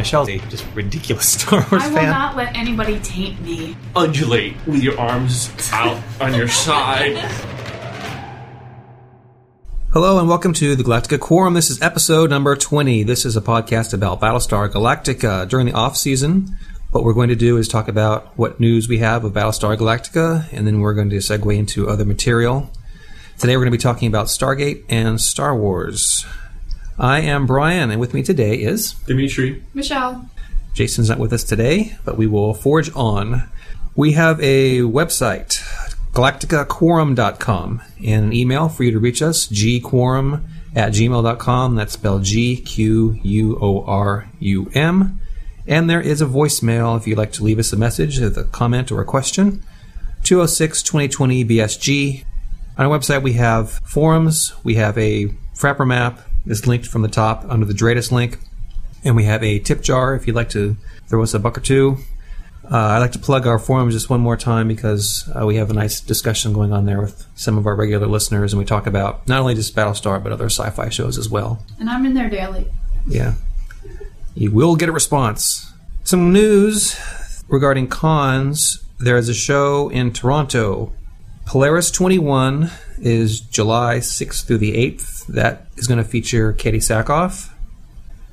Michelle's a just ridiculous Star Wars I will fan. not let anybody taint me. Undulate with your arms out on your side. Hello and welcome to the Galactica Quorum. This is episode number 20. This is a podcast about Battlestar Galactica. During the off season, what we're going to do is talk about what news we have of Battlestar Galactica, and then we're going to segue into other material. Today we're going to be talking about Stargate and Star Wars. I am Brian, and with me today is Dimitri. Michelle. Jason's not with us today, but we will forge on. We have a website, galacticaquorum.com, and an email for you to reach us, gquorum at gmail.com. That's spelled G Q U O R U M. And there is a voicemail if you'd like to leave us a message, with a comment or a question. 206 2020 BSG. On our website, we have forums, we have a Frappr map, is linked from the top under the Dratus link. And we have a tip jar if you'd like to throw us a buck or two. Uh, I'd like to plug our forums just one more time because uh, we have a nice discussion going on there with some of our regular listeners, and we talk about not only just Battlestar but other sci-fi shows as well. And I'm in there daily. Yeah, you will get a response. Some news regarding cons. There is a show in Toronto. Polaris 21 is July 6th through the 8th. That is going to feature Katee Sackhoff.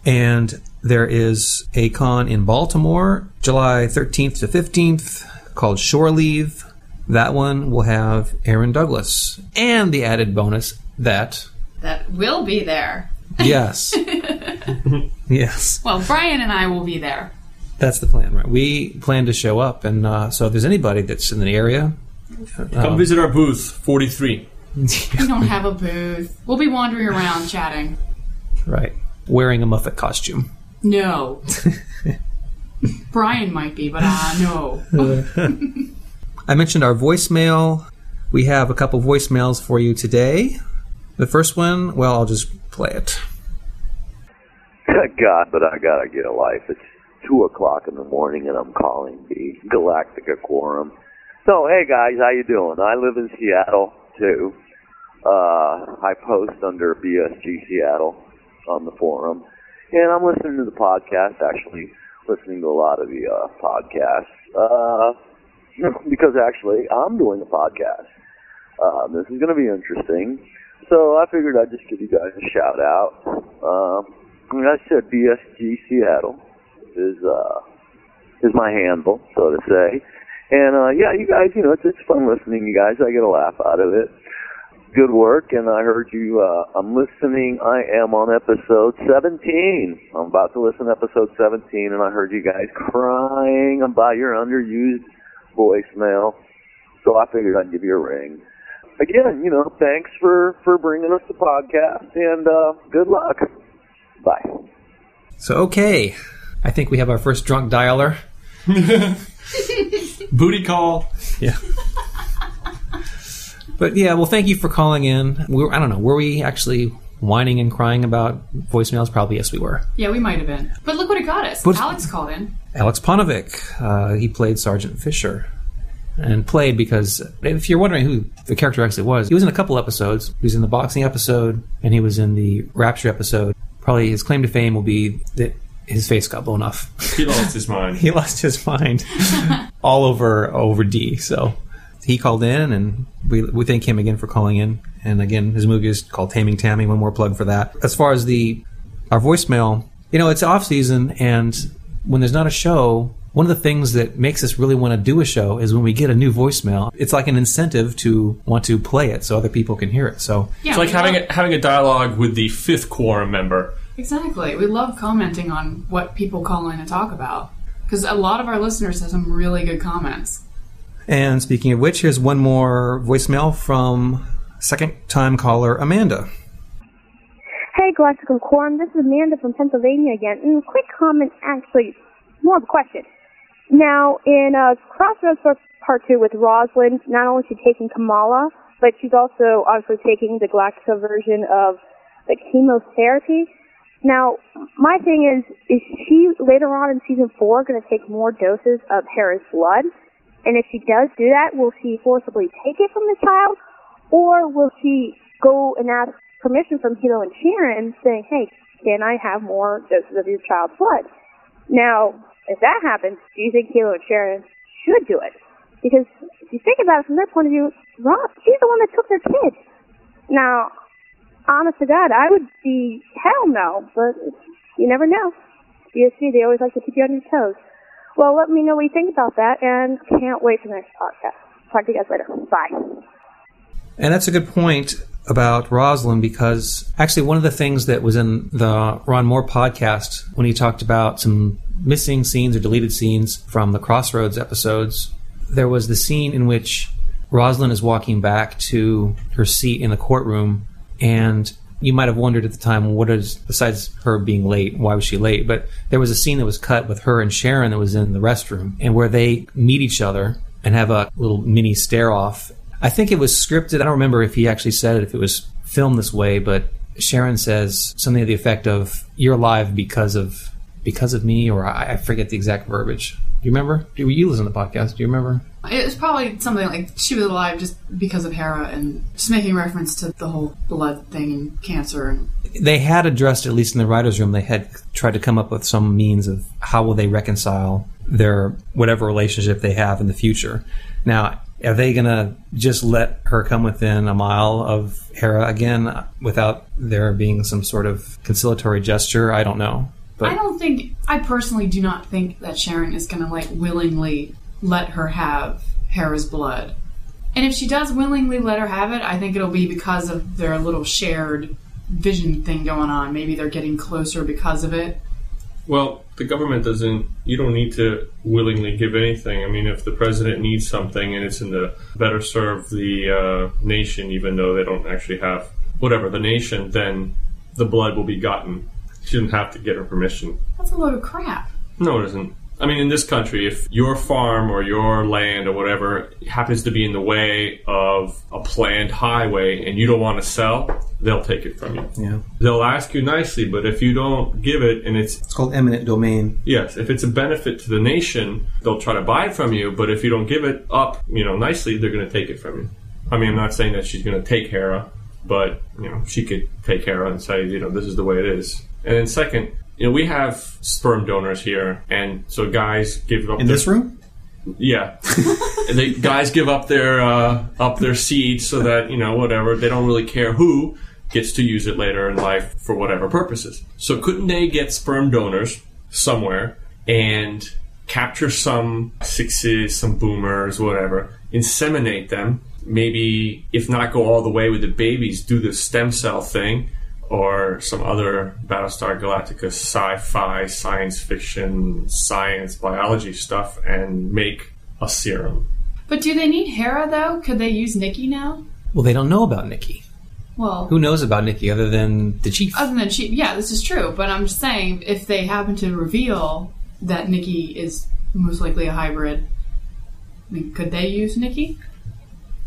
And there is a con in Baltimore, July 13th to 15th, called Shore Leave. That one will have Aaron Douglas. And the added bonus that, That will be there. yes, yes, Well, Brian and I will be there. that's the plan, right? We plan to show up. And uh, so if there's anybody that's in the area, Come visit our booth, 43. We don't have a booth. We'll be wandering around chatting. right, wearing a Muffet costume. No. Brian might be, but uh, no. I mentioned our voicemail. We have a couple voicemails for you today. The first one, well, I'll just play it. God, but I gotta get a life. It's two o'clock in the morning, and I'm calling the Galactica Quorum. So, hey guys, how you doing? I live in Seattle too. Uh, I post under BSG Seattle on the forum, and I'm listening to the podcast. Actually, listening to a lot of the uh, podcasts uh, because actually I'm doing a podcast. Um, this is going to be interesting. So I figured I'd just give you guys a shout out. Um, I said, BSG Seattle is uh, is my handle, so to say. And uh, yeah, you guys, you know, it's it's fun listening. You guys, I get a laugh out of it. Good work, and I heard you. Uh, I'm listening. I am on episode 17. I'm about to listen to episode 17, and I heard you guys crying about your underused voicemail. So I figured I'd give you a ring. Again, you know, thanks for for bringing us the podcast, and uh, good luck. Bye. So, okay. I think we have our first drunk dialer. Booty call. Yeah. but yeah, well, thank you for calling in. We were, I don't know, were we actually whining and crying about voicemails? Probably yes, we were. Yeah, we might have been. But look what it got us. But- Alex called in. Alex Ponovic, uh, he played Sergeant Fisher. And played because, if you're wondering who the character actually was, he was in a couple episodes. He was in the boxing episode, and he was in the Rapture episode. Probably his claim to fame will be that his face got blown off. He lost his mind. he lost his mind all over over Dee. So he called in, and we we thank him again for calling in. And again, his movie is called Taming Tammy. One more plug for that. As far as the our voicemail, you know, it's off season, and when there's not a show. One of the things that makes us really want to do a show is when we get a new voicemail. It's like an incentive to want to play it so other people can hear it. So Yeah, It's like having love- a, having a dialogue with the fifth quorum member. Exactly. We love commenting on what people call in and talk about. Because a lot of our listeners have some really good comments. And speaking of which, here's one more voicemail from second time caller Amanda. Hey, Galactical Quorum, this is Amanda from Pennsylvania again. And a quick comment, actually, more of a question. Now, in uh, Crossroads Part 2 with Roslin, not only is she taking chamalla, but she's also obviously taking the Galactica version of the chemotherapy. Now, my thing is, is she later on in season four going to take more doses of Hera's blood? And if she does do that, will she forcibly take it from the child, or will she go and ask permission from Helo and Sharon, saying, "Hey, can I have more doses of your child's blood?" Now, if that happens, do you think Kayla and Sharon should do it? Because if you think about it from their point of view, Rob, she's the one that took their kid. Now, honest to God, I would be hell no, but you never know. DSC, they always like to keep you on your toes. Well, let me know what you think about that, and can't wait for the next podcast. Talk to you guys later. Bye. And that's a good point about Roslin because actually one of the things that was in the Ron Moore podcast when he talked about some missing scenes or deleted scenes from the Crossroads episodes, there was the scene in which Roslin is walking back to her seat in the courtroom and you might have wondered at the time what is besides her being late why was she late but there was a scene that was cut with her and sharon that was in the restroom and where they meet each other and have a little mini stare off I think it was scripted. I don't remember if he actually said it, if it was filmed this way, but Sharon says something to the effect of "You're alive because of because of me," or I, I forget the exact verbiage. Do you remember? Do you listen to the podcast? Do you remember? It was probably something like she was alive just because of Hera and just making reference to the whole blood thing and cancer. And They had addressed, at least in the writers' room, they had tried to come up with some means of how will they reconcile their whatever relationship they have in the future. Now, are they going to just let her come within a mile of Hera again without there being some sort of conciliatory gesture? I don't know. But I don't think, I personally do not think that Sharon is going to like willingly let her have Hera's blood. And if she does willingly let her have it, I think it'll be because of their little shared vision thing going on. Maybe they're getting closer because of it. Well, the government doesn't. You don't need to willingly give anything. I mean, if the president needs something and it's in the better serve the uh, nation, even though they don't actually have whatever the nation, then the blood will be gotten. She didn't have to get her permission. That's a load of crap. No, it isn't. I mean, in this country, if your farm or your land or whatever happens to be in the way of a planned highway and you don't want to sell, they'll take it from you. yeah, They'll ask you nicely, but if you don't give it and it's it's called eminent domain. Yes, if it's a benefit to the nation, they'll try to buy it from you. But if you don't give it up, you know, nicely, they're going to take it from you. I mean, I'm not saying that she's going to take Hera, but you know, she could take Hera and say, you know, this is the way it is. And then second, you know, we have sperm donors here, and so guys give up In their- this room? yeah, and they guys give up their uh, up their seeds so that you know whatever they don't really care who gets to use it later in life for whatever purposes. So couldn't they get sperm donors somewhere and capture some sixes, some boomers, whatever, inseminate them? Maybe if not go all the way with the babies, do the stem cell thing. Or some other Battlestar Galactica sci-fi, science fiction, science, biology stuff, and make a serum. But do they need Hera though? Could they use Nikki now? Well, they don't know about Nikki. Well, Who knows about Nikki other than the chief? other than she, yeah, this is true. But I'm just saying, if they happen to reveal that Nikki is most likely a hybrid, I mean, could they use Nikki?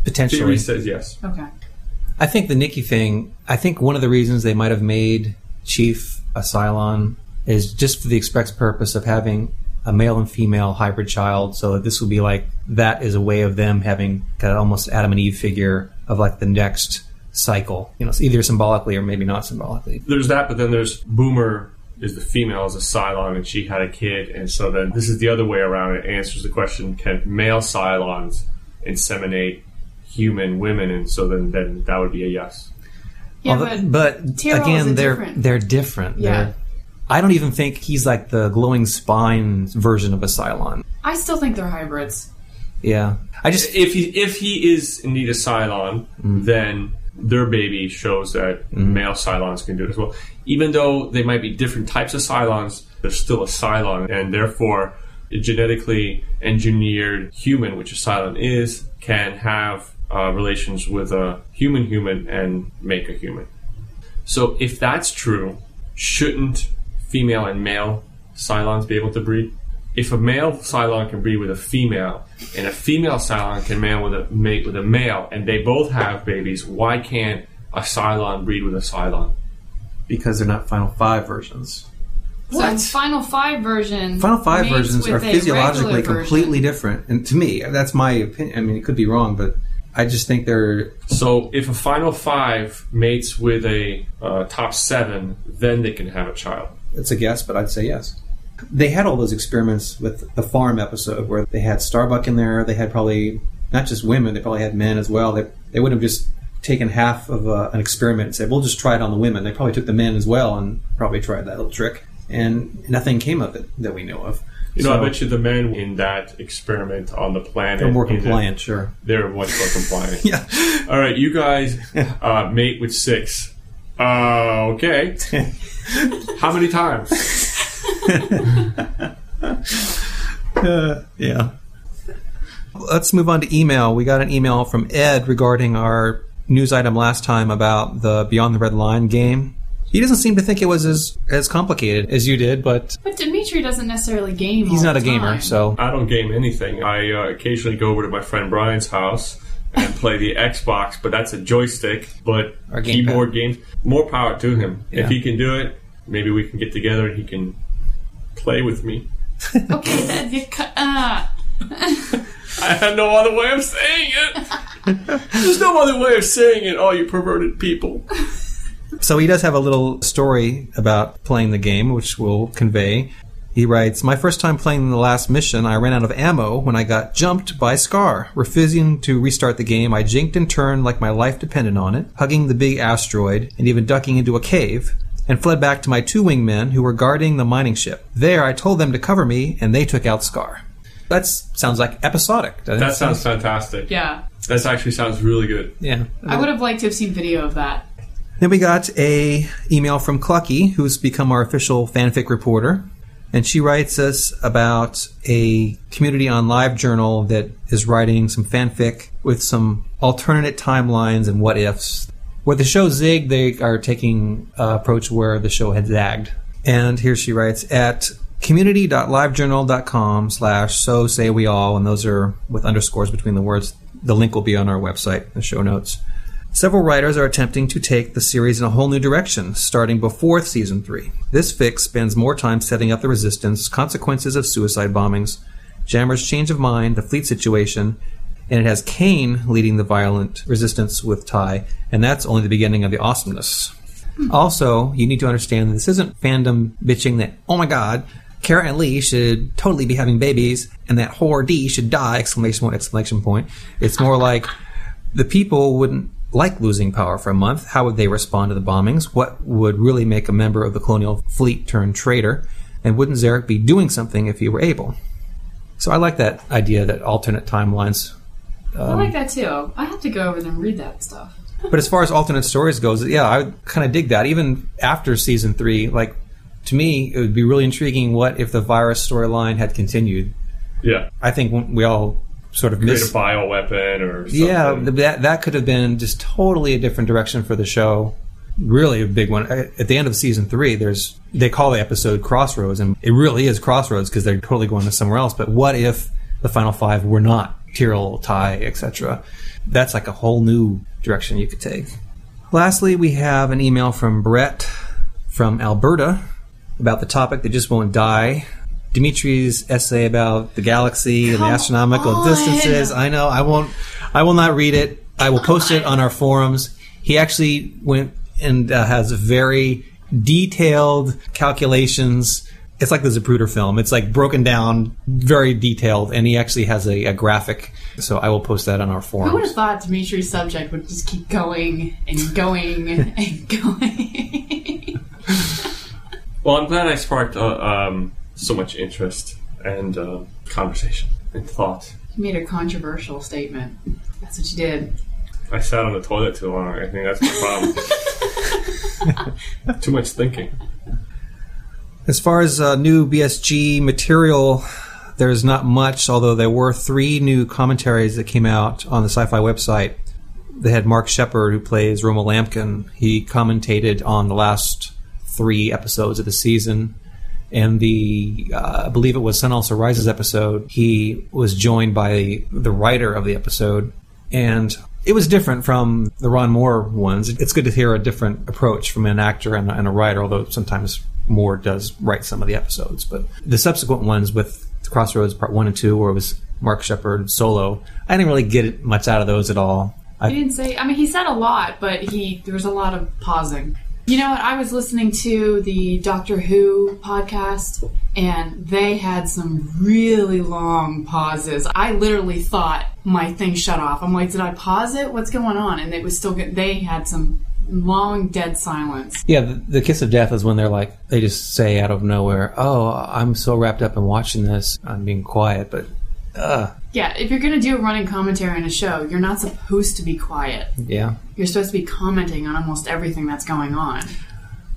Potentially. Theory says yes. Okay. I think the Nikki thing, I think one of the reasons they might have made Chief a Cylon is just for the express purpose of having a male and female hybrid child. So this would be like, that is a way of them having kind of almost Adam and Eve figure of like the next cycle. You know, either symbolically or maybe not symbolically. There's that, but then there's Boomer is the female is a Cylon and she had a kid, and so then this is the other way around. It answers the question: Can male Cylons inseminate human women? And so then then that would be a yes. Yeah, Although- but, but again, they're different- they're different. Yeah. They're, I don't even think he's like the glowing spine version of a Cylon. I still think they're hybrids. Yeah, I just If he if he is indeed a Cylon, mm. then their baby shows that mm-hmm. male Cylons can do it as well. Even though they might be different types of Cylons, they're still a Cylon, and therefore a genetically engineered human, which a Cylon is, can have uh, relations with a human human and make a human. So if that's true, shouldn't female and male Cylons be able to breed? If a male Cylon can breed with a female, and a female Cylon can male with a mate with a male, and they both have babies, why can't a Cylon breed with a Cylon? because they're not Final Five versions. So Final Five version. Final Five versions are physiologically completely different, and to me, that's my opinion. I mean, it could be wrong, but I just think they're So if a final five mates with a uh, top seven, then they can have a child. it's a guess, but I'd say yes. They had all those experiments with the farm episode where they had Starbuck in there. They had probably not just women; they probably had men as well. They they would have just taken half of uh, an experiment and said, "We'll just try it on the women." They probably took the men as well and probably tried that little trick, and nothing came of it that we know of. You know, So I bet you the men in that experiment on the planet they're more in the- compliant, sure. they're much more compliant. Yeah. All right, you guys uh, mate with six. Uh, okay. How many times? Uh, yeah. Let's move on to email. We got an email from Ed regarding our news item last time about the Beyond the Red Line game. He doesn't seem to think it was as as complicated as you did, but But Dimitri doesn't necessarily game. he's all not the a gamer, time. so I don't game anything. I uh, occasionally go over to my friend Brian's house and play the Xbox, but that's a joystick. But Or gamepad. keyboard games, more power to him. Yeah. If he can do it, maybe we can get together and he can play with me. Okay, that, you cut. Uh, I have no other way of saying it. There's no other way of saying it. all you perverted people. So he does have a little story about playing the game, which we'll convey. He writes, My first time playing the last mission, I ran out of ammo when I got jumped by Scar. Refusing to restart the game, I jinked and turned like my life depended on it, hugging the big asteroid and even ducking into a cave, and fled back to my two wingmen who were guarding the mining ship. There, I told them to cover me, and they took out Scar. That sounds like episodic. doesn't That it? sounds fantastic. yeah, That actually sounds really good. Yeah. I would have liked to have seen video of that. Then we got a email from Clucky, who's become our official fanfic reporter, and she writes us about a community on LiveJournal that is writing some fanfic with some alternate timelines and what ifs. Where the show zigged, they are taking an approach where the show had zagged. And here she writes at community.livejournal.com slash so say we all, and those are with underscores between the words. The link will be on our website, the show notes. Several writers are attempting to take the series in a whole new direction, starting before season 3. This fix spends more time setting up the resistance, consequences of suicide bombings, Jammer's change of mind, the fleet situation, and it has Kane leading the violent resistance with Tigh, and that's only the beginning of the awesomeness. Hmm. Also, you need to understand that this isn't fandom bitching that, oh my god, Kara and Lee should totally be having babies, and that whore Dee should die, exclamation point, exclamation point. It's more like the people wouldn't like losing power for a month. How would they respond to the bombings? What would really make a member of the colonial fleet turn traitor? And wouldn't Zarek be doing something if he were able? So I like that idea that alternate timelines. I like um, that too. I have to go over them and read that stuff. But as far as alternate stories goes, yeah, I kind of dig that. Even after season three, like to me, it would be really intriguing. What if the virus storyline had continued? Yeah. I think we all sort of Create miss a bioweapon or something. Yeah, that that could have been just totally a different direction for the show. Really a big one. At the end of season three, there's they call the episode Crossroads, and it really is Crossroads because they're totally going to somewhere else. But what if the final five were not Tyrol, Tigh, etc.? That's like a whole new direction you could take. Lastly, we have an email from Brett from Alberta about the topic that just won't die. Dimitri's essay about the galaxy and the astronomical on. distances. I know. I won't. I will not read it. I will post it on our forums. He actually went and uh, has very detailed calculations. It's like the Zapruder film. It's like broken down, very detailed, and he actually has a, a graphic. So I will post that on our forum. Who would have thought Dimitri's subject would just keep going and going and going? Well, I'm glad I sparked uh, um, so much interest and uh, conversation and thought. you made a controversial statement. That's what you did. I sat on the toilet too long. I think that's my problem. Too much thinking. As far as uh, new BSG material, there's not much, although there were three new commentaries that came out on the sci fi website. They had Mark Sheppard, who plays Romo Lampkin. He commentated on the last three episodes of the season. And the, uh, I believe it was Son Also Rises episode, he was joined by the writer of the episode. And it was different from the Ron Moore ones. It's good to hear a different approach from an actor and, and a writer, although sometimes Moore does write some of the episodes. But the subsequent ones with Crossroads Part 1 and 2, where it was Mark Sheppard solo, I didn't really get much out of those at all. He I, didn't say. I mean, he said a lot, but he there was a lot of pausing. You know what? I was listening to the Doctor Who podcast, and they had some really long pauses. I literally thought my thing shut off. I'm like, did I pause it? What's going on? And it was still good. They had some long dead silence. Yeah, the, the kiss of death is when they're like, they just say out of nowhere, "Oh, I'm so wrapped up in watching this, I'm being quiet." But uh, Yeah, if you're going to do a running commentary on a show, you're not supposed to be quiet. yeah, You're supposed to be commenting on almost everything that's going on.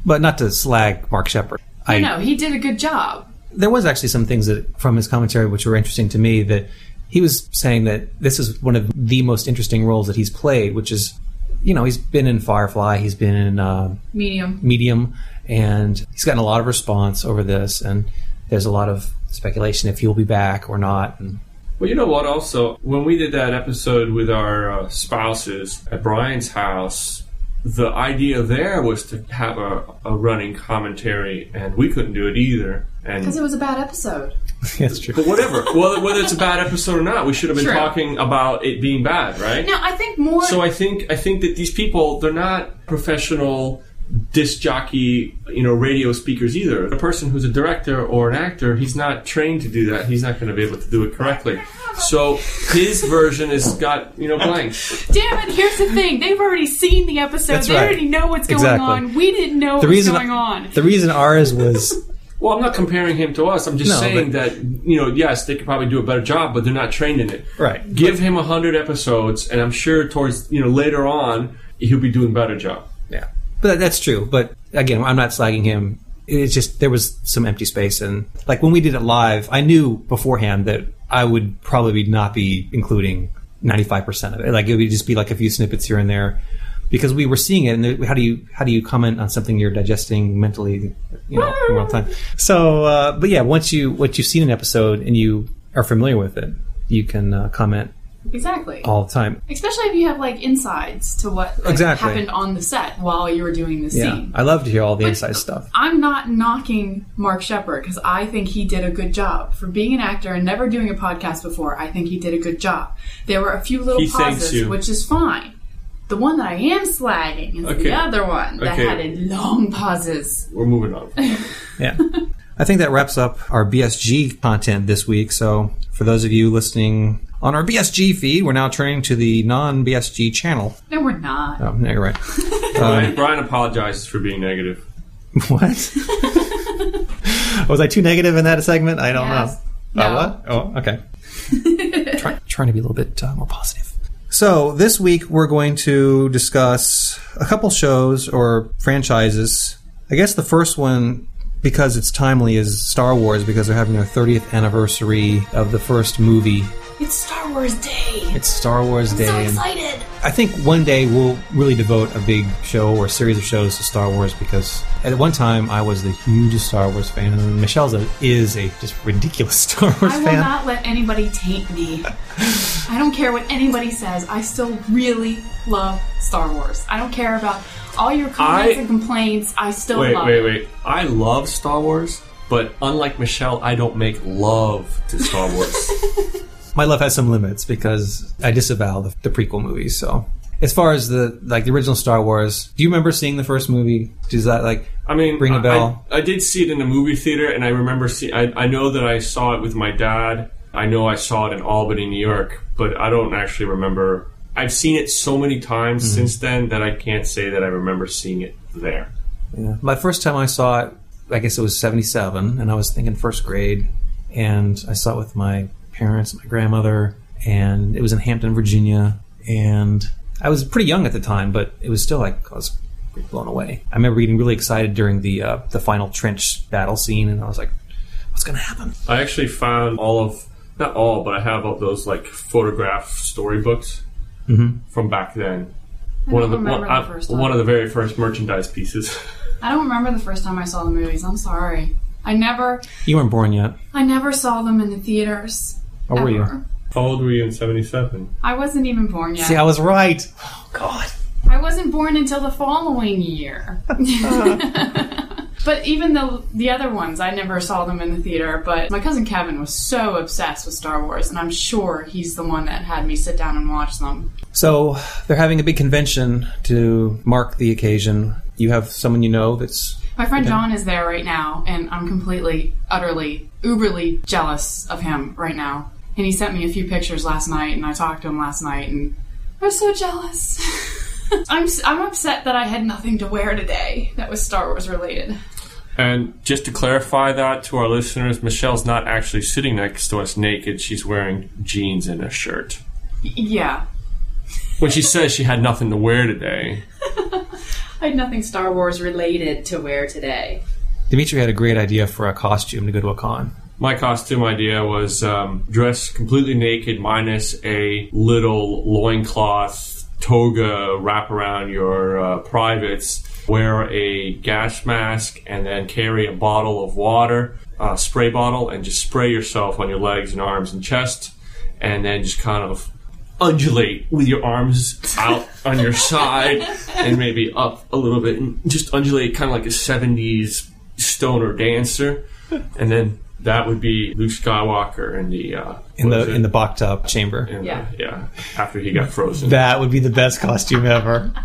but not to slag Mark Sheppard. I know he did a good job. there was actually some things that from his commentary which were interesting to me that he was saying that this is one of the most interesting roles that he's played which is you know he's been in firefly he's been in uh, Medium. medium and he's gotten a lot of response over this and there's a lot of speculation if he'll be back or not and Well, you know what? Also, when we did that episode with our uh, spouses at Brian's house, the idea there was to have a, a running commentary, and we couldn't do it either. Because it was a bad episode. that's true but whatever, well, whether it's a bad episode or not, we should have been True. talking about it being bad, right? Now, I think more. So I think I think that these people they're not professional disc jockey, you know, radio speakers either. A person who's a director or an actor, he's not trained to do that. He's not going to be able to do it correctly. So his version has got you know blank. Damn it! Here's the thing: they've already seen the episode. That's they right. already know what's going Exactly. on. We didn't know the what was reason going on. the reason ours was Well, I'm not comparing him to us. I'm just No, saying but- that you know, yes, they could probably do a better job, but they're not trained in it. right Give him a hundred episodes, and I'm sure towards you know later on he'll be doing a better job. Yeah, but that's true. But again, I'm not slagging him. It's just there was some empty space, and like when we did it live, I knew beforehand that I would probably not be including 95 percent of it. Like it would just be like a few snippets here and there, because we were seeing it. And how do you how do you comment on something you're digesting mentally, you know, in real time? So, uh, but yeah, once you once you've seen an episode and you are familiar with it, you can uh, comment Exactly. all the time. Especially if you have like insides to what like, Exactly. happened on the set while you were doing the Yeah, scene. I love to hear all the But- inside stuff. I'm not knocking Mark Sheppard because I think he did a good job for being an actor and never doing a podcast before. I think he did a good job. There were a few little He pauses, which is fine. The one that I am slagging is Okay. the other one that Okay. had long pauses. We're moving on. Yeah. I think that wraps up our BSG content this week. So, for those of you listening on our BSG feed, we're now turning to the non BSG channel. No, we're not. Oh, no, you're right. Brian, Brian apologizes for being negative. what? Was I too negative in that segment? I don't Yes. know. Uh, what? Oh, okay. Try, trying to be a little bit uh, more positive. So, this week we're going to discuss a couple shows or franchises. I guess the first one, because it's timely, is Star Wars because they're having their 30th anniversary of the first movie. It's Star Wars Day. It's Star Wars Day. so excited. I think one day we'll really devote a big show or series of shows to Star Wars because at one time I was the hugest Star Wars fan, and Michelle's a, is a just ridiculous Star Wars fan. I will not let anybody taint me. I don't care what anybody says. I still really love Star Wars. I don't care about all your comments I- and complaints. I still Wait, love wait, it. wait. I love Star Wars, but unlike Michelle, I don't make love to Star Wars. My love has some limits because I disavow the, the prequel movies. So, as far as the like the original Star Wars, do you remember seeing the first movie? Does that like I mean, Ring a bell? I, I did see it in a movie theater, and I remember see. I, I know that I saw it with my dad. I know I saw it in Albany, New York, but I don't actually remember. I've seen it so many times Mm-hmm. since then that I can't say that I remember seeing it there. Yeah. My first time I saw it, I guess it was 77, and I was thinking first grade. And I saw it with my parents, my grandmother, and it was in Hampton, Virginia. And I was pretty young at the time, but it was still like, I was blown away. I remember getting really excited during the, uh, the final trench battle scene, and I was like, what's going to happen? I actually found all of not all, but I have all those like photograph storybooks Mm-hmm. from back then. I One of the one, the first time. one of the very first merchandise pieces. I don't remember the first time I saw the movies. I'm sorry. I never, You weren't born yet. I never saw them in the theaters. How were you? How old were you in '77? I wasn't even born yet. See, I was right. Oh, God. I wasn't born until the following year. But even though the other ones, I never saw them in the theater, but my cousin Kevin was so obsessed with Star Wars, and I'm sure he's the one that had me sit down and watch them. So they're having a big convention to mark the occasion. You have someone you know that's My friend John is there right now, and I'm completely, utterly, uberly jealous of him right now. And he sent me a few pictures last night, and I talked to him last night, and I was so jealous. I'm, I'm upset that I had nothing to wear today that was Star Wars related. And just to clarify that to our listeners, Michelle's not actually sitting next to us naked. She's wearing jeans and a shirt. Yeah. When she says she had nothing to wear today, I had nothing Star Wars related to wear today. Dimitri had a great idea for a costume to go to a con. my costume idea was um, dress completely naked minus a little loincloth toga wrap around your uh, privates, wear a gas mask, and then carry a bottle of water, a spray bottle, and just spray yourself on your legs and arms and chest, and then just kind of undulate with your arms out on your side and maybe up a little bit and just undulate kind of like a 70s stoner dancer and then that would be Luke Skywalker in the uh, In the in the boxed up chamber. In the- Yeah. yeah after he got frozen. That would be the best costume ever.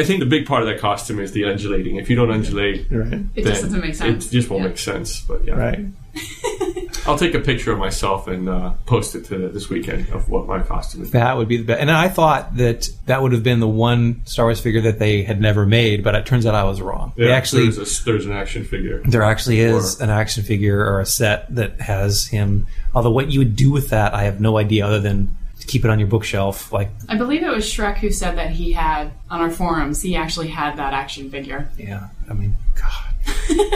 I think the big part of that costume is the undulating. If you don't undulate, Right. It just doesn't make sense. It just won't Yeah. make sense. But yeah, Right. I'll take a picture of myself and uh, post it to this weekend of what my costume is. That would be the best. And I thought that that would have been the one Star Wars figure that they had never made, but it turns out I was wrong. they actually there's, a, there's an action figure. There actually is Or- an action figure or a set that has him. Although what you would do with that, I have no idea other than to keep it on your bookshelf. Like, I believe it was Shrek who said that he had, on our forums, he actually had that action figure. yeah, I mean, God.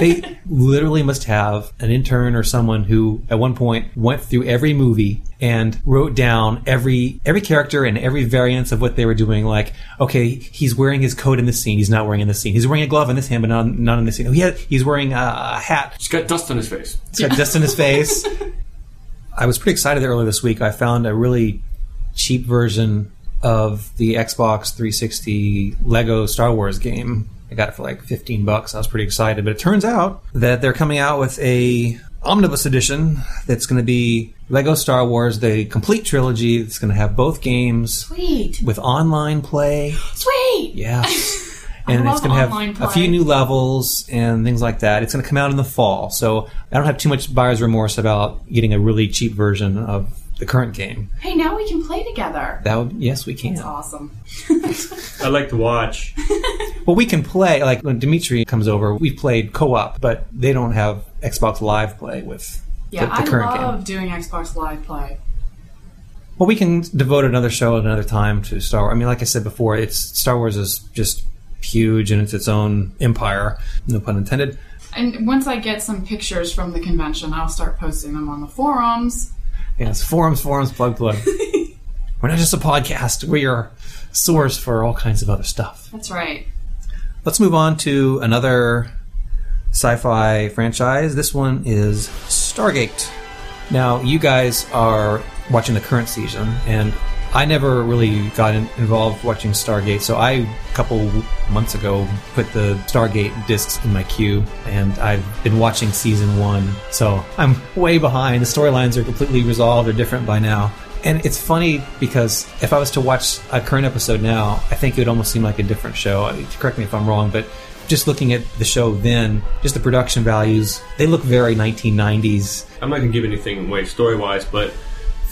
they literally must have an intern or someone who at one point went through every movie and wrote down every every character and every variance of what they were doing like okay he's wearing his coat in this scene he's not wearing in this scene he's wearing a glove in this hand but not, not in this scene oh, he had, he's wearing a, a hat He's got dust on his face. It's got dust in his face. I was pretty excited that earlier this week. I found a really cheap version of the Xbox 360 Lego Star Wars game. I got it for like 15 bucks. I was pretty excited, but it turns out that they're coming out with a omnibus edition that's going to be Lego Star Wars, the complete trilogy. It's going to have both games Sweet. with online play. Sweet. Yes. and it's going to have a few new levels and things like that. It's going to come out in the fall, so I don't have too much buyer's remorse about getting a really cheap version of the current game. Hey, now we can play together. That would yes, we can. That's awesome. I like to watch. Well, we can play like when Dimitri comes over. We've played co-op, but they don't have Xbox Live play with Yeah, the, the I love doing Xbox Live play. Well, we can devote another show at another time to Star Wars. I mean, like I said before, it's Star Wars is just huge and it's its own empire. No pun intended. And once I get some pictures from the convention, I'll start posting them on the forums. Yes, forums, forums, plug, plug. We're not just a podcast. We are a source for all kinds of other stuff. That's right. Let's move on to another sci-fi franchise. This one is Stargate. Now, you guys are watching the current season, and I never really got in, involved watching Stargate. So I, a couple months ago, put the Stargate discs in my queue, and I've been watching season one. So I'm way behind. The storylines are completely resolved or different by now. And it's funny because if I was to watch a current episode now, I think it would almost seem like a different show. Correct me if I'm wrong, but just looking at the show then, just the production values, they look very 1990s. I'm not going to give anything away story wise, but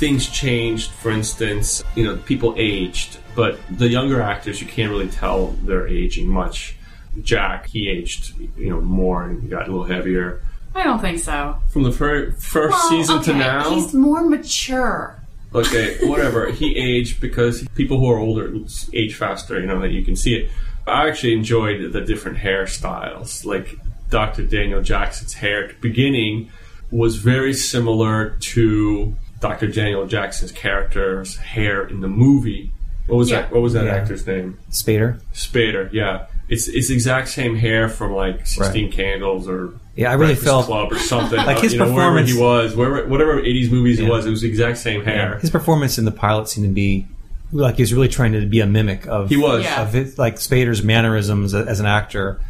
things changed. For instance, you know, people aged, but the younger actors, you can't really tell they're aging much. Jack, he aged, you know, more and got a little heavier. I don't think so. From the fir- first Well, season to now, he's more mature. okay, whatever. he aged because people who are older age faster. You know that you can see it. I actually enjoyed the different hairstyles. Like Dr. Daniel Jackson's hair at the beginning was very similar to Dr. Daniel Jackson's character's hair in the movie. What was Yeah. that? What was that Yeah. actor's name? Spader. Spader. Yeah, it's it's exact same hair from like Sixteen Candles or Yeah, I really Breakfast felt Club or something. Like Uh, his you know, performance- he was, wherever, whatever '80s movies it was, it was the exact same hair. his performance in the pilot seemed to be like he was really trying to be a mimic of He was. Yeah. of his, like Spader's mannerisms as an actor.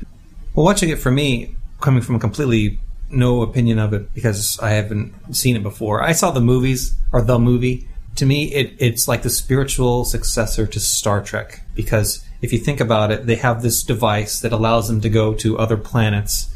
Well, watching it for me, coming from a completely no opinion of it because I haven't seen it before. I saw the movies or the movie. To me, it, it's like the spiritual successor to Star Trek because if you think about it, they have this device that allows them to go to other planets.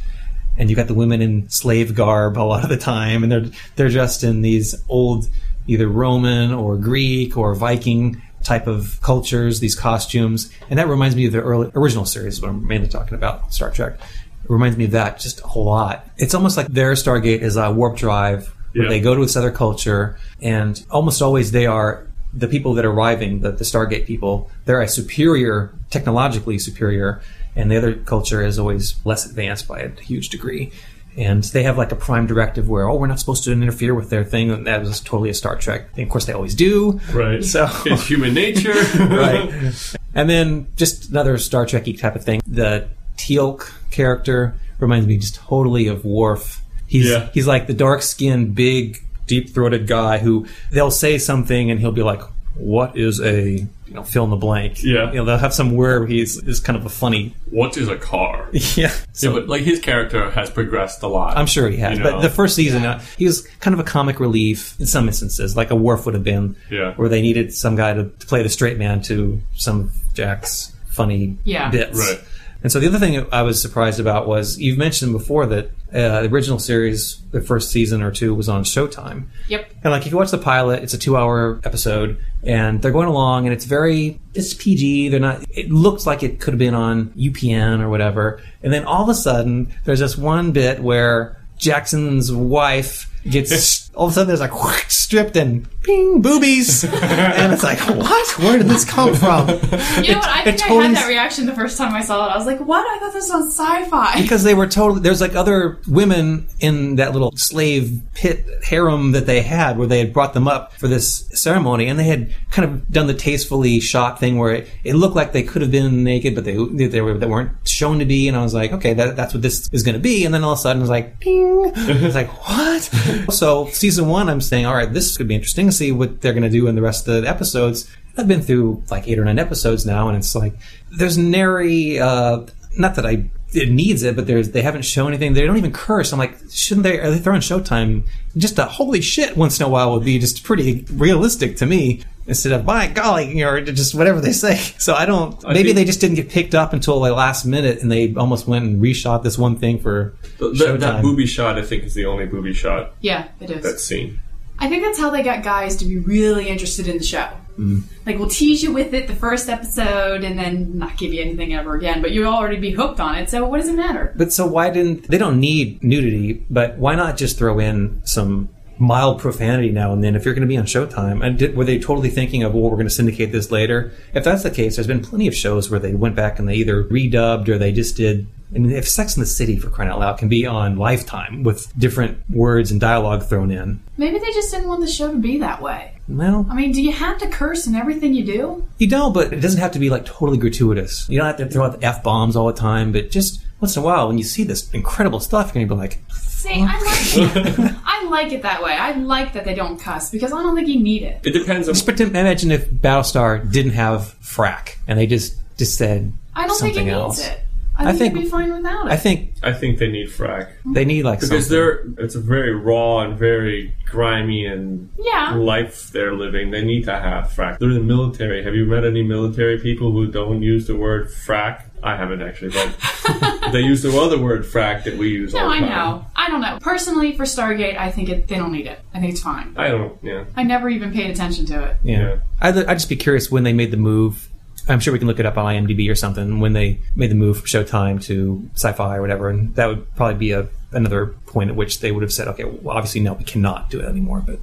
And you got the women in slave garb a lot of the time, and they're they're dressed in these old, either Roman or Greek or Viking type of cultures, these costumes, and that reminds me of the early original series. What I'm mainly talking about, Star Trek. It reminds me of that just a whole lot. It's almost like their Stargate is a warp drive where Yeah. they go to this other culture, and almost always they are the people that are arriving, the, the Stargate people. They're a superior, technologically superior, and the other culture is always less advanced by a huge degree. And they have like a prime directive where, oh, we're not supposed to interfere with their thing. And that was totally a Star Trek. thing. of course, they always do. Right. So It's human nature. right. And then just another Star Trek type of thing. The Teal'c character reminds me just totally of Worf. He's Yeah. he's like the dark skinned, big, deep throated guy who they'll say something and he'll be like, What is a you know, fill in the blank. Yeah. You know, they'll have some word where he's is kind of a funny What is a car? Yeah. So yeah, but like his character has progressed a lot. I'm sure he has. You But know? the first season, uh, he was kind of a comic relief in some instances, like a Worf would have been, Yeah. where they needed some guy to, to play the straight man to some of Jack's funny Yeah. bits. Right. And so the other thing I was surprised about was you've mentioned before that uh, the original series, the first season or two, was on Showtime. Yep. And like if you watch the pilot, it's a two-hour episode, and they're going along, and it's very it's PG. They're not. It looks like it could have been on UPN or whatever. And then all of a sudden, there's this one bit where Jackson's wife gets all of a sudden there's like whoosh, stripped and ping boobies, and it's like what? Where did this come from? You know what? I It- think it I totally- had that reaction the first time I saw it. I was like, "What? I thought this was sci-fi." because they were totally there's like other women in that little slave pit harem that they had where they had brought them up for this ceremony and they had kind of done the tastefully shot thing where it, it looked like they could have been naked but they they, were, they weren't shown to be and I was like okay that, that's what this is going to be and then all of a sudden it was like ping I was like what so season one I'm saying all right this could be interesting to see what they're going to do in the rest of the episodes I've been through like eight or nine episodes now, and it's like there's nary. Uh, not that I it needs it, but there's they haven't shown anything. They don't even curse. I'm like, shouldn't they? Are they throwing Showtime? Just a holy shit once in a while would be just pretty realistic to me. Instead of by golly, you know, or just whatever they say. So I don't. maybe think- they just didn't get picked up until the last minute, and they almost went and reshot this one thing for Th- Showtime. that, that booby shot, I think, is the only booby shot yeah, it is. that seen. I think that's how they got guys to be really interested in the show. Mm-hmm. Like, we'll tease you with it the first episode and then not give you anything ever again, but you'll already be hooked on it, so what does it matter? But so why didn't they don't need nudity, but why not just throw in some mild profanity now and then if you're going to be on Showtime? And did, were they totally thinking of, well, we're going to syndicate this later? If that's the case, there's been plenty of shows where they went back and they either redubbed or they just did. I mean, if Sex in the City, for crying out loud, can be on Lifetime with different words and dialogue thrown in. Maybe they just didn't want the show to be that way. Well, I mean, do you have to curse in everything you do? you don't, but it doesn't have to be like totally gratuitous. You don't have to throw out the f bombs all the time, but just once in a while, when you see this incredible stuff, you're going to be like, See, I like it. I like it that way. I like that they don't cuss because I don't think you need it. It depends on. Just pretend- imagine if Battlestar didn't have frack and they just just said I don't think something it needs else. it. I I think, think- it'd be fine without it. I think I think they need frack they need like because something. they're it's a very raw and very grimy and yeah. life they're living. They need to have frack. They're in the military. Have you met any military people who don't use the word frack? I haven't actually, but they use the other word frack that we use No, all the I time. know. I don't know. Personally, for Stargate, I think it, they don't need it. I think it's fine. I don't. Yeah. I never even paid attention to it. yeah. Yeah. I'd, I'd just be curious when they made the move. I'm sure we can look it up on IMDb or something when they made the move from Showtime to Sci-Fi or whatever, and that would probably be a another point at which they would have said, okay, well, obviously no, we cannot do it anymore. But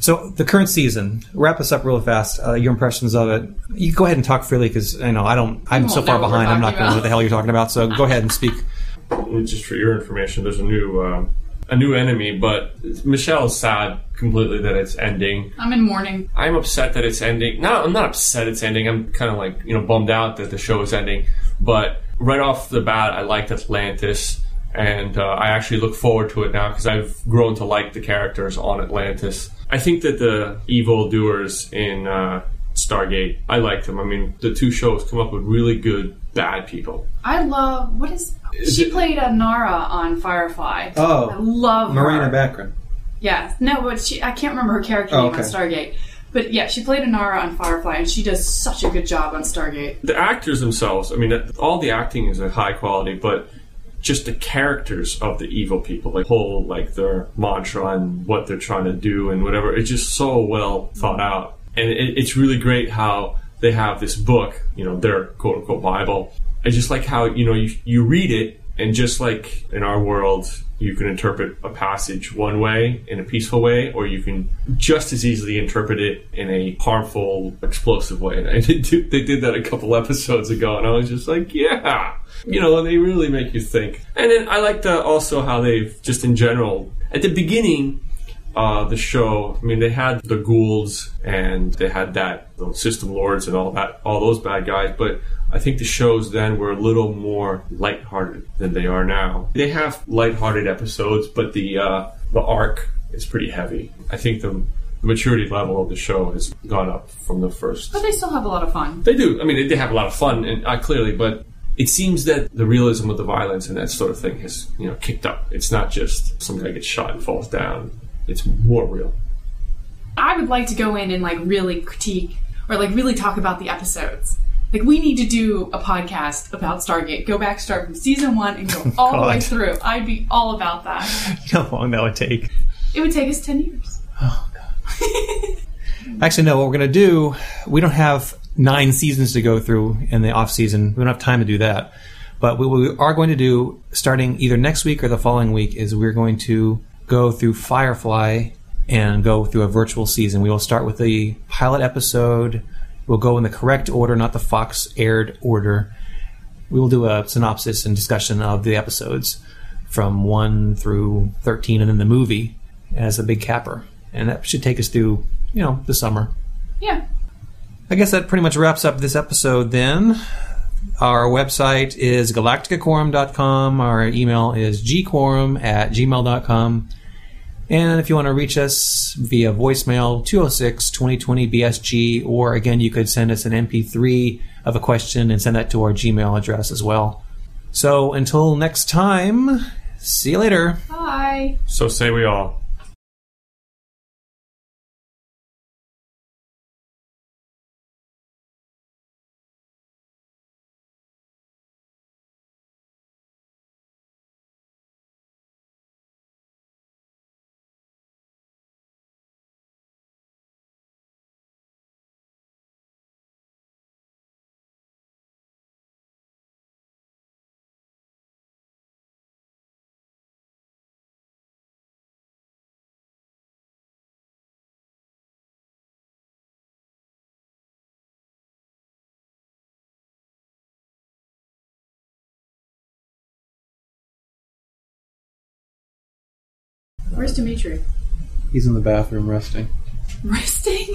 so the current season, wrap us up real fast. Uh, your impressions of it. You go ahead and talk freely because I know I don't. I'm so far know what we're behind. I'm not going to know what the hell you're talking about. So go ahead and speak. just for your information, there's a new uh, a new enemy, but Michelle is sad completely that it's ending. I'm in mourning. I'm upset that it's ending. No, I'm not upset it's ending. I'm kind of like you know bummed out that the show is ending. But right off the bat, I liked Atlantis, and uh, I actually look forward to it now because I've grown to like the characters on Atlantis. I think that the evil doers in uh, Stargate, I like them. I mean, the two shows come up with really good bad people. I love what is Is she it- played Inara on Firefly. Oh. I love Morena her. Baccarin. Yeah, no, but she I can't remember her character Oh, name on. Stargate. But yeah, she played Inara on Firefly, and she does such a good job on Stargate. The actors themselves, I mean, all the acting is at high quality, but just the characters of the evil people, like whole like their mantra and what they're trying to do and whatever, it's just so well thought out. And it, it's really great how they have this book, you know, their quote unquote Bible. I just like how you know you you read it, and just like in our world, you can interpret a passage one way in a peaceful way, or you can just as easily interpret it in a harmful, explosive way. And I did, they did that a couple episodes ago, and I was just like, yeah, you know, they really make you think. And then I like also how they've just in general at the beginning. Uh, the show, I mean, they had the Goa'ulds and they had that the system lords and all that, all those bad guys. But I think the shows then were a little more lighthearted than they are now. They have lighthearted episodes, but the uh, the arc is pretty heavy. I think the maturity level of the show has gone up from the first. But they still have a lot of fun. They do. I mean, they, they have a lot of fun, and uh, clearly, but it seems that the realism of the violence and that sort of thing has you know kicked up. It's not just some guy gets shot and falls down. It's more real. I would like to go in and like really critique or like really talk about the episodes. Like we need to do a podcast about Stargate. Go back, start from season one, and go all the way God. through. I'd be all about that. How long that would take? It would take us ten years. Oh god. Actually, no. What we're going to do, we don't have nine seasons to go through in the off season. We don't have time to do that. But what we are going to do, starting either next week or the following week, is we're going to go through Firefly and go through a virtual season. We will start with the pilot episode. We'll go in the correct order, not the Fox aired order. We will do a synopsis and discussion of the episodes from 1 through 13 and then the movie as a big capper. And that should take us through, you know, the summer. Yeah. I guess that pretty much wraps up this episode then. Our website is galacticaquorum.com. Our email is gquorum at gmail.com. And if you want to reach us via voicemail, 206 2020 BSG, or again, you could send us an MP3 of a question and send that to our Gmail address as well. So until next time, see you later. Bye. So say we all. Where's Dimitri? He's in the bathroom resting. Resting?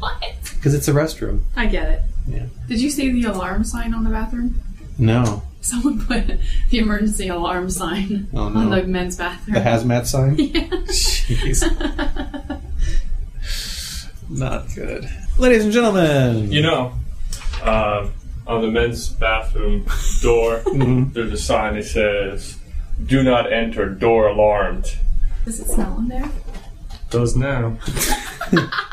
what? Because it's a restroom. I get it. Yeah. Did you see the alarm sign on the bathroom? No. Someone put the emergency alarm sign Oh, no. on the men's bathroom. The hazmat sign? Yeah. Jeez. Not good. Ladies and gentlemen. You know, uh, on the men's bathroom door, there's a sign that says, "Do not enter. Door alarmed." Does it smell in there? Does now.